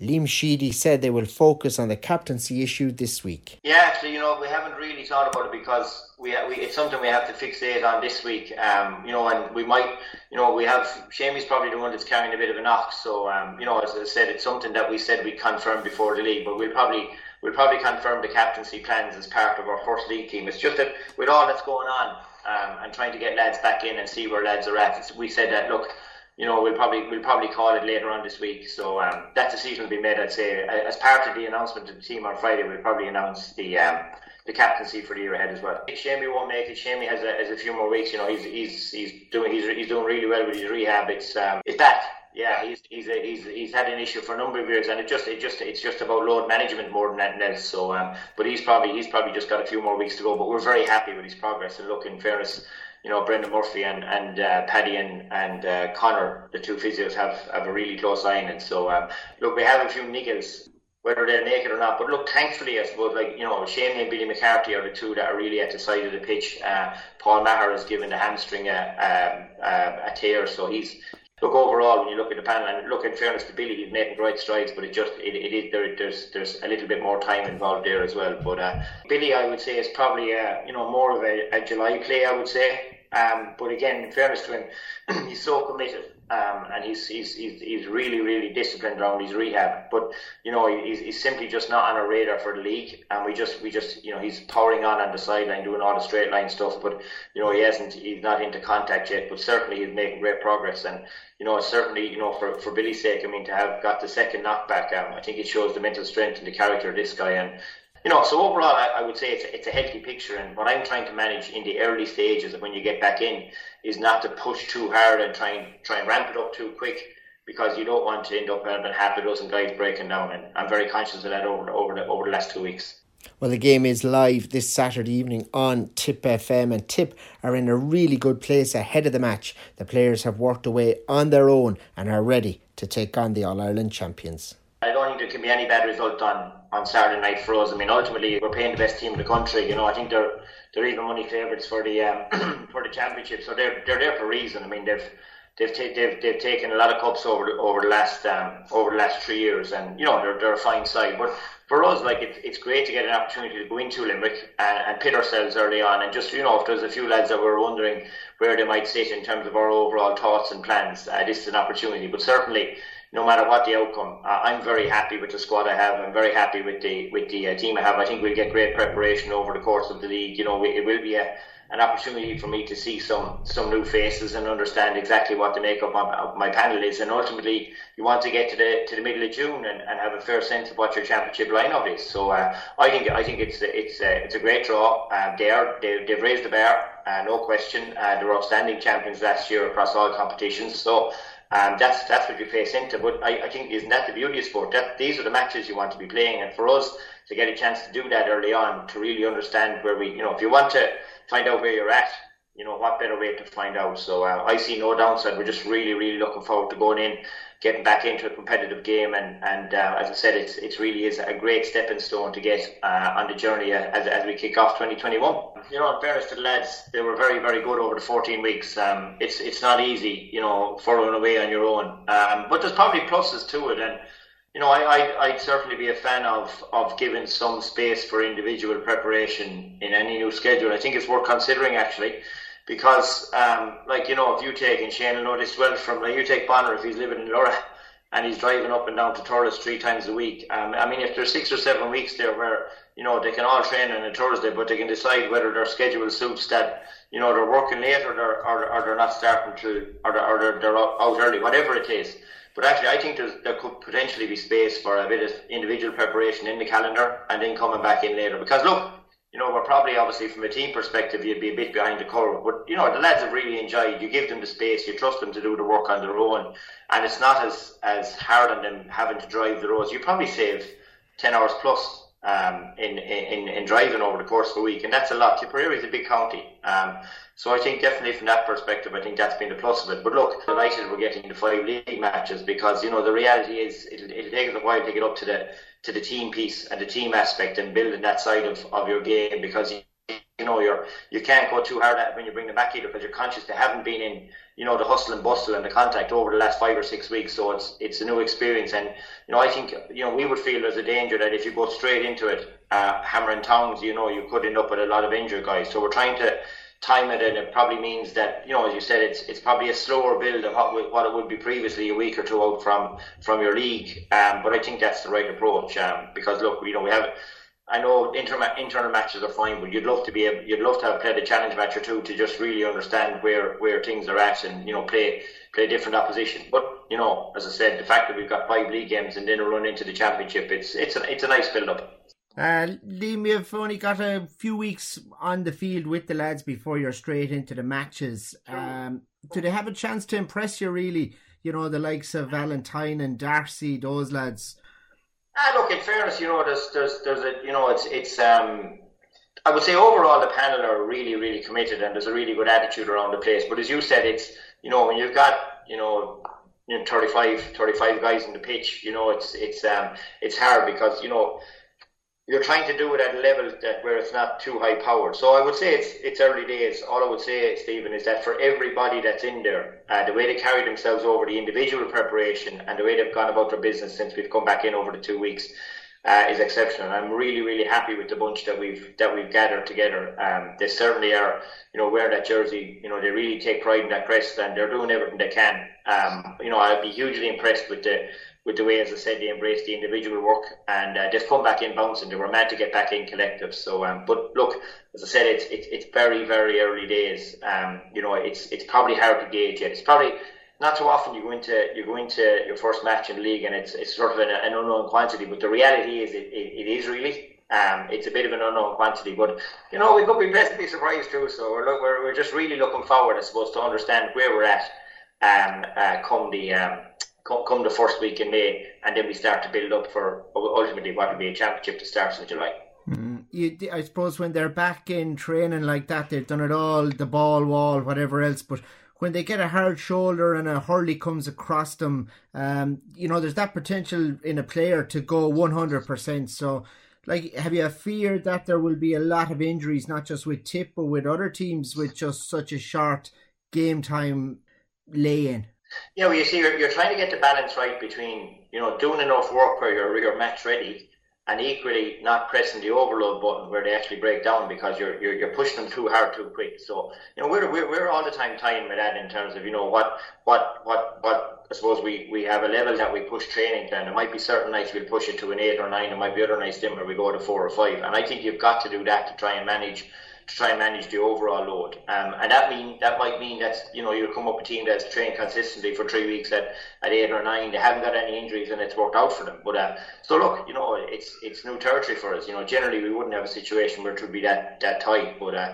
Liam Sheedy said they will focus on the captaincy issue this week. Yeah, actually, you know, we haven't really thought about it because we, we it's something we have to fixate on this week. Um, you know, and we might, you know, we have Shamey's probably the one that's carrying a bit of a knock. So, um, you know, as I said, it's something that we said we confirmed before the league, but we'll probably we'll probably confirm the captaincy plans as part of our first league team. It's just that with all that's going on um, and trying to get lads back in and see where lads are at, we said that look you know, we'll probably we'll probably call it later on this week. So um, that decision will be made. I'd say as part of the announcement of the team on Friday, we'll probably announce the um, the captaincy for the year ahead as well. Shamey won't make it. Shamey has a, has a few more weeks. You know, he's he's he's doing he's, he's doing really well with his rehab. It's um, it's that. Yeah, he's he's a, he's he's had an issue for a number of years, and it just it just it's just about load management more than anything else. So, um, but he's probably he's probably just got a few more weeks to go. But we're very happy with his progress. And look, in fairness, you know, Brendan Murphy and and uh, Paddy and and uh, Connor, the two physios, have have a really close eye on it. So um, look, we have a few niggles, whether they're naked or not. But look, thankfully, I suppose, like you know, Shamey and Billy McCarthy are the two that are really at the side of the pitch. Uh, Paul Maher has given the hamstring a, a, a, a tear, so he's look overall when you look at the panel and look in fairness to Billy he's making great strides but it just it, it is there, there's there's a little bit more time involved there as well but uh, Billy I would say is probably a, you know more of a, a July play I would say um, but again, in fairness to him, he's so committed um, and he's, he's, he's, he's really, really disciplined around his rehab. But, you know, he's, he's simply just not on a radar for the league. And we just, we just, you know, he's powering on on the sideline, doing all the straight line stuff. But, you know, he hasn't, he's not into contact yet. But certainly he's making great progress. And, you know, certainly, you know, for, for Billy's sake, I mean, to have got the second knockback, um, I think it shows the mental strength and the character of this guy. And, you know, so overall, I, I would say it's a, it's a healthy picture. And what I'm trying to manage in the early stages of when you get back in is not to push too hard and try and try and ramp it up too quick because you don't want to end up having half a dozen guys breaking down. And I'm very conscious of that over over the over the last two weeks. Well, the game is live this Saturday evening on Tip FM, and Tip are in a really good place ahead of the match. The players have worked away on their own and are ready to take on the All Ireland champions. I don't think there can be any bad result on, on Saturday night for us. I mean, ultimately, we're playing the best team in the country. You know, I think they're they're even money favourites for the um, for the championship. So they're they're there for a reason. I mean, they've they've ta- they've they've taken a lot of cups over over the last um, over the last three years, and you know they're they're a fine side. But for us, like it's it's great to get an opportunity to go into Limerick and, and pit ourselves early on, and just you know if there's a few lads that were wondering where they might sit in terms of our overall thoughts and plans, uh, this is an opportunity. But certainly no matter what the outcome. Uh, I'm very happy with the squad I have. I'm very happy with the with the uh, team I have. I think we'll get great preparation over the course of the league. You know, we, it will be a, an opportunity for me to see some some new faces and understand exactly what the makeup of, of my panel is. And ultimately, you want to get to the to the middle of June and, and have a fair sense of what your championship lineup is. So uh, I think I think it's it's uh, it's a great draw. Uh, they are they, they've raised the bar, uh, no question. They were outstanding champions last year across all competitions. So. Um, that's that's what you face into. But I, I think isn't that the beauty of sport? That these are the matches you want to be playing, and for us to get a chance to do that early on, to really understand where we, you know, if you want to find out where you're at, you know, what better way to find out? So uh, I see no downside. We're just really, really looking forward to going in, getting back into a competitive game, and and uh, as I said, it's it really is a great stepping stone to get uh, on the journey as, as we kick off 2021. You know, in fairness to the lads, they were very, very good over the 14 weeks. Um, it's it's not easy, you know, following away on your own, um, but there's probably pluses to it, and you know, I, would certainly be a fan of, of giving some space for individual preparation in any new schedule. I think it's worth considering actually because, um, like, you know, if you take, and Shane will know this well from, like, you take Bonner if he's living in Luragh and he's driving up and down to Thurles three times a week. Um, I mean, if there's six or seven weeks there where, you know, they can all train on a Thursday, but they can decide whether their schedule suits that, you know, they're working late or they're, or, or they're not starting to, or they're, or they're, they're out early, whatever it is. But actually, I think there could potentially be space for a bit of individual preparation in the calendar and then coming back in later. Because look, you know, we're probably obviously from a team perspective, you'd be a bit behind the curve. But you know, the lads have really enjoyed. You give them the space, you trust them to do the work on their own, and it's not as as hard on them having to drive the roads. You probably save ten hours plus um, in, in in driving over the course of a week, and that's a lot. Tipperary is a big county, um, so I think definitely from that perspective, I think that's been the plus of it. But look, delighted we're getting the five league matches because you know the reality is it'll, it'll take us a while to get up to the to the team piece and the team aspect and building that side of, of your game because you, you know you're you can't go too hard at when you bring them back either because you're conscious they haven't been in you know the hustle and bustle and the contact over the last five or six weeks. So it's it's a new experience. And you know I think you know we would feel there's a danger that if you go straight into it uh, hammering tongs you know you could end up with a lot of injured guys. So we're trying to time it and it probably means that you know as you said it's it's probably a slower build than what, what it would be previously a week or two out from from your league um, but I think that's the right approach um, because look you know we have I know inter- internal matches are fine, but you'd love to be able, you'd love to have played a challenge match or two to just really understand where, where things are at and you know play play different opposition. But you know, as I said, the fact that we've got five league games and then run into the championship, it's it's a it's a nice build up. Uh, Liam, you've only got a few weeks on the field with the lads before you're straight into the matches. Um, do they have a chance to impress you, really? You know, the likes of Valentine and Darcy, those lads. Ah, look, in fairness, you know, there's, there's, there's a, you know, it's, it's, um, I would say overall the panel are really, really committed and there's a really good attitude around the place. But as you said, it's, you know, when you've got, you know, you know 35, 35 guys in the pitch, you know, it's, it's, um, it's hard because, you know, you're trying to do it at a level that where it's not too high powered. So I would say it's it's early days. All I would say, Stephen, is that for everybody that's in there, uh, the way they carry themselves over the individual preparation and the way they've gone about their business since we've come back in over the two weeks uh, is exceptional. I'm really really happy with the bunch that we've that we've gathered together. Um, they certainly are, you know, wearing that jersey. You know, they really take pride in that crest and they're doing everything they can. Um, you know, I'd be hugely impressed with the with the way, as I said, they embraced the individual work and uh, they've come back in bouncing. They were mad to get back in collective. So, um, but look, as I said, it's it's, it's very very early days. Um, you know, it's it's probably hard to gauge yet. It's probably not too often you go into you go into your first match in the league and it's it's sort of an, an unknown quantity. But the reality is, it, it, it is really. Um, it's a bit of an unknown quantity, but you know we could be pleasantly surprised too. So we're look, we're, we're just really looking forward, I suppose, to understand where we're at um, uh, come the um, come, come the first week in May, and then we start to build up for ultimately what will be a championship that starts in July. Mm. You, I suppose when they're back in training like that, they've done it all, the ball wall, whatever else. But when they get a hard shoulder and a hurley comes across them, um, you know, there's that potential in a player to go 100%. So, like, have you a fear that there will be a lot of injuries, not just with Tip, but with other teams with just such a short game time lay in? You know, you see, you're, you're trying to get the balance right between, you know, doing enough work where you're, you're match ready and equally not pressing the overload button where they actually break down because you're, you're, you're pushing them too hard too quick. So, you know, we're, we're, we're all the time tying with that in terms of, you know, what, what, what, what, I suppose we, we have a level that we push training to, and there might be certain nights we'll push it to an eight or nine, there might be other nights then where we go to four or five. And I think you've got to do that to try and manage to try and manage the overall load. Um, and that mean that might mean that you know you come up a team that's trained consistently for three weeks at, at eight or nine. They haven't got any injuries and it's worked out for them. But uh, so look, you know, it's it's new territory for us. You know, generally we wouldn't have a situation where it would be that that tight. But uh,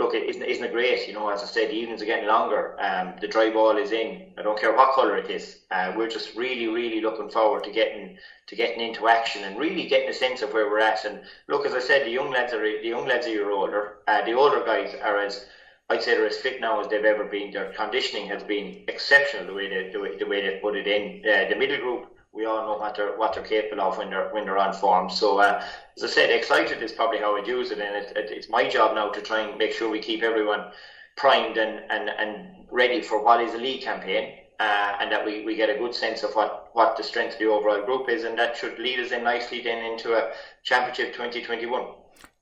look, isn't, isn't it great? You know, as I said, the evenings are getting longer. Um, the dry ball is in. I don't care what colour it is. Uh, we're just really, really looking forward to getting to getting into action and really getting a sense of where we're at. And look, as I said, the young lads are the young lads are year older. Uh, the older guys are as I'd say they're as fit now as they've ever been. Their conditioning has been exceptional the way they the way, the way they put it in. Uh, the middle group we all know what they're what they're capable of when they're when they're on form. So uh, as I said, excited is probably how I'd use it, and it, it, it's my job now to try and make sure we keep everyone primed and, and, and ready for what is a league campaign, uh, and that we, we get a good sense of what, what the strength of the overall group is, and that should lead us in nicely then into a championship 2021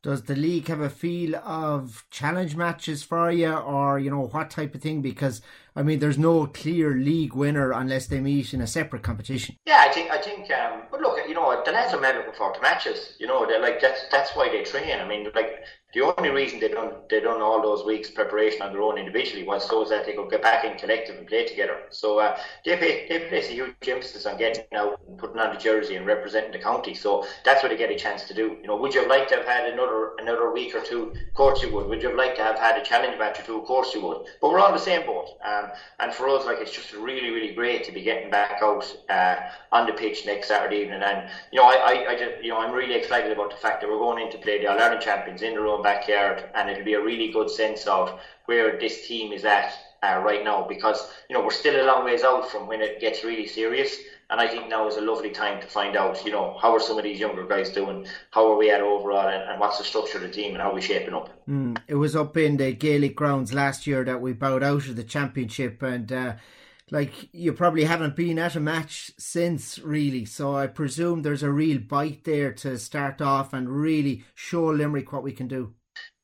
does the league have a feel of challenge matches for you or you know what type of thing because i mean there's no clear league winner unless they meet in a separate competition yeah i think i think um, but look you know the lads are looking forward to matches you know they're like that's that's why they train i mean like the only reason they done they done all those weeks preparation on their own individually was so that they could get back in collective and play together. So uh, they pay, they place a huge emphasis on getting out and putting on the jersey and representing the county. So that's what they get a chance to do. You know, would you have liked to have had another another week or two? Of course you would. Would you have liked to have had a challenge match or two? Of course you would. But we're on the same boat. Um, and for us, like it's just really really great to be getting back out uh, on the pitch next Saturday evening. And you know, I, I, I just you know I'm really excited about the fact that we're going in to play the All Ireland champions in their own backyard, and it'll be a really good sense of where this team is at uh, right now because you know we're still a long ways out from when it gets really serious. And I think now is a lovely time to find out, you know, how are some of these younger guys doing? How are we at overall? And, and what's the structure of the team and how are we shaping up? Mm, it was up in the Gaelic grounds last year that we bowed out of the championship. And uh, like you probably haven't been at a match since really so i presume there's a real bite there to start off and really show limerick what we can do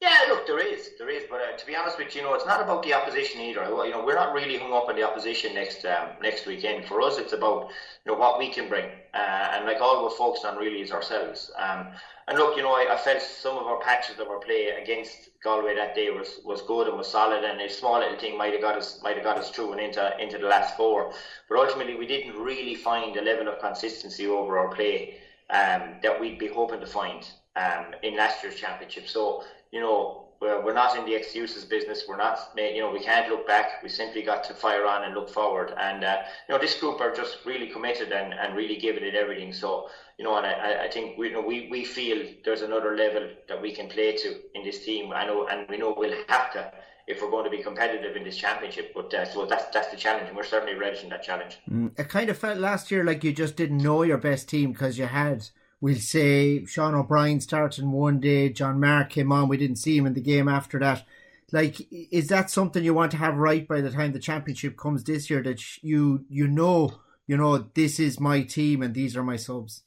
yeah look there is there is but uh, to be honest with you, you know it's not about the opposition either. You know we're not really hung up on the opposition next um, next weekend. For us it's about you know what we can bring. Uh, and like all we're focused on really is ourselves. Um, and look, you know, I, I, felt some of our patches of our play against Galway that day was, was good and was solid, and a small little thing might have got us might have got us through and into into the last four. But ultimately, we didn't really find a level of consistency over our play um, that we'd be hoping to find um, in last year's championship. So, you know, we're, we're not in the excuses business. We're not, you know, we can't look back. We simply got to fire on and look forward. And uh, you know, this group are just really committed and, and really giving it everything. So you know, and I, I think we you know we, we feel there's another level that we can play to in this team. I know, and we know we'll have to if we're going to be competitive in this championship. But uh, so that's that's the challenge, and we're certainly relishing that challenge. Mm, it kind of felt last year like you just didn't know your best team because you had. We'll say Sean O'Brien starting one day, John Mark came on. We didn't see him in the game after that. Like, is that something you want to have right by the time the championship comes this year? That you you know you know this is my team and these are my subs.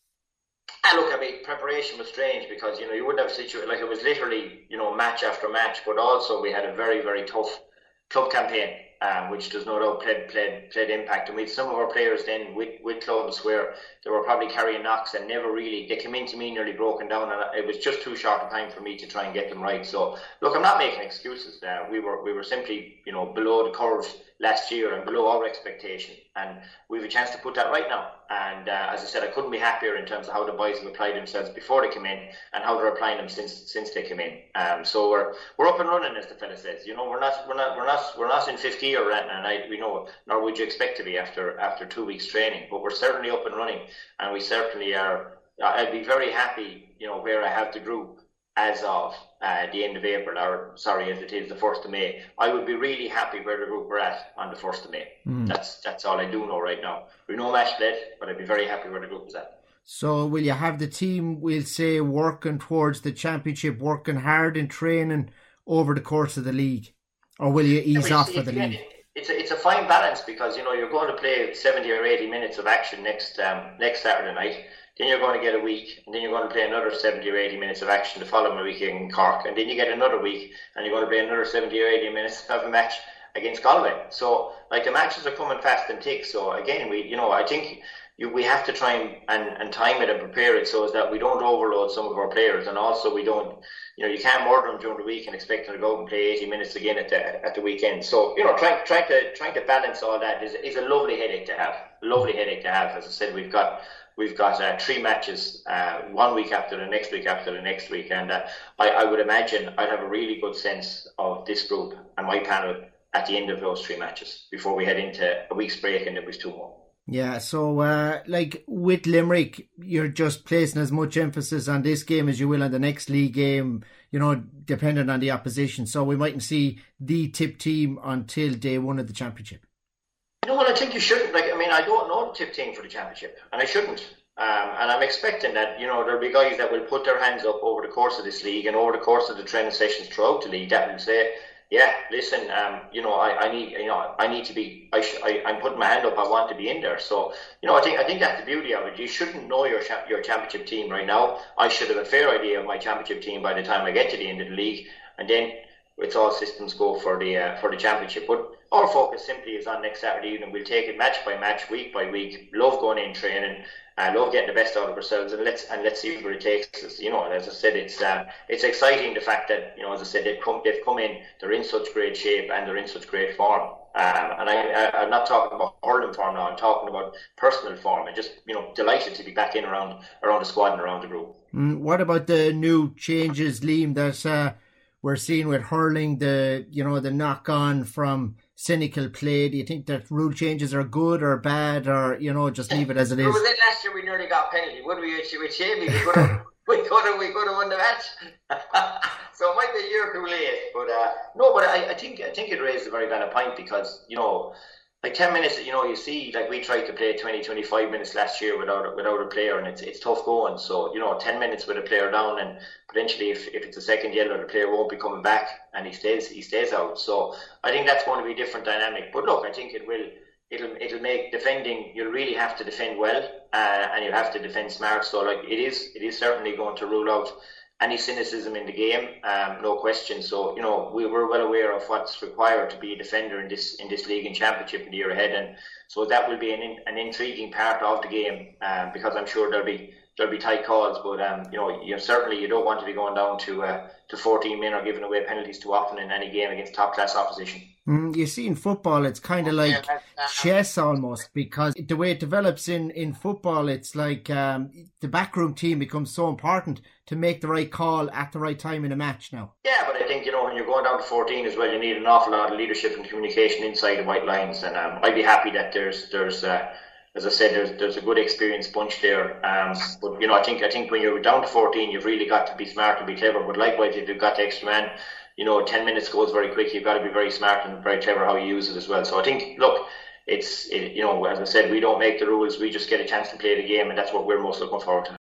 And look, I mean, preparation was strange because you know you wouldn't have situated like it was literally you know match after match, but also we had a very very tough club campaign, um, which does no doubt played played played impact. And we had some of our players then with with clubs where they were probably carrying knocks and never really they came into me nearly broken down, and it was just too short a time for me to try and get them right. So look, I'm not making excuses. Uh, we were we were simply you know below the curve last year and below our expectation. And we have a chance to put that right now. And uh, as I said, I couldn't be happier in terms of how the boys have applied themselves before they came in and how they're applying them since since they came in. Um, so we're we're up and running, as the fella says. You know, we're not we're not we're not we're not in fifth gear right. And I, we know, nor would you expect to be after after two weeks training. But we're certainly up and running, and we certainly are. I'd be very happy, you know, where I have the group as of uh, the end of April, or sorry, as it is the first of May, I would be really happy where the group we're at on the first of May. Mm. That's that's all I do know right now. We know match played, but I'd be very happy where the group is at. So will you have the team? We'll say working towards the championship, working hard in training over the course of the league, or will you ease off for the league? It's a, it's a fine balance because you know you're going to play seventy or eighty minutes of action next um, next Saturday night then you're going to get a week, and then you're going to play another 70 or 80 minutes of action the following week in Cork, and then you get another week, and you're going to play another 70 or 80 minutes of a match against Galway. So, like the matches are coming fast and thick. So again, we, you know, I think you, we have to try and, and, and time it and prepare it so that we don't overload some of our players, and also we don't, you know, you can't murder them during the week and expect them to go and play 80 minutes again at the at the weekend. So, you know, trying trying to trying to balance all that is is a lovely headache to have. Lovely headache to have. As I said, we've got We've got uh, three matches, uh, one week after the next week after the next week, and uh, I, I, would imagine I'd have a really good sense of this group and my panel at the end of those three matches before we head into a week's break and then was two more. Yeah, so uh, like with Limerick, you're just placing as much emphasis on this game as you will on the next league game, you know, depending on the opposition. So we mightn't see the tip team until day one of the championship. You know what? I think you shouldn't. Like, I mean, I don't know the tip team for the championship, and I shouldn't. Um, and I'm expecting that you know there'll be guys that will put their hands up over the course of this league and over the course of the training sessions throughout the league that will say, yeah, listen, um, you know, I, I need, you know, I need to be, I, sh- I, I'm putting my hand up. I want to be in there. So, you know, I think, I think that's the beauty of it. You shouldn't know your cha- your championship team right now. I should have a fair idea of my championship team by the time I get to the end of the league, and then it's all systems go for the uh, for the championship. But our focus simply is on next Saturday evening. We'll take it match by match, week by week. Love going in training. I love getting the best out of ourselves, and let's and let's see where it takes us. You know, as I said, it's uh, it's exciting the fact that you know, as I said, they've come they've come in, they're in such great shape and they're in such great form. Um, and I, am not talking about hurling form now. I'm talking about personal form, and just you know, delighted to be back in around around the squad and around the group. Mm, what about the new changes, Liam? That uh, we're seeing with hurling, the you know the knock on from cynical play? Do you think that rule changes are good or bad, or you know just leave it as it is? Was it last year we nearly got penalty? Would we? With Shavy, we could have we could have we could have won the match. so it might be a year too late, but uh, no. But I, I think I think it raised a very valid point because you know like 10 minutes, you know, you see, like we tried to play 20, 25 minutes last year without without a player, and it's it's tough going. So, you know, 10 minutes with a player down, and potentially if, if it's a second yellow, the player won't be coming back and he stays he stays out. So I think that's going to be a different dynamic. But look, I think it will it'll it'll make defending you'll really have to defend well uh, and you'll have to defend smart. So like it is it is certainly going to rule out any cynicism in the game, um, no question. So you know we were well aware of what's required to be a defender in this in this league and championship in the year ahead, and so that will be an an intriguing part of the game um, because I'm sure there'll be there'll be tight calls, but um, you know you certainly you don't want to be going down to uh, to 14 men or giving away penalties too often in any game against top class opposition. Mm, you see, in football, it's kind of like chess almost because the way it develops in, in football, it's like um, the backroom team becomes so important to make the right call at the right time in a match now. Yeah, but I think, you know, when you're going down to 14 as well, you need an awful lot of leadership and communication inside the white lines. And um, I'd be happy that there's, there's uh, as I said, there's, there's a good experienced bunch there. Um, but, you know, I think, I think when you're down to 14, you've really got to be smart and be clever. But likewise, if you've got the extra man, you know, 10 minutes goes very quick. You've got to be very smart and very clever how you use it as well. So I think, look, it's, it, you know, as I said, we don't make the rules. We just get a chance to play the game, and that's what we're most looking forward to.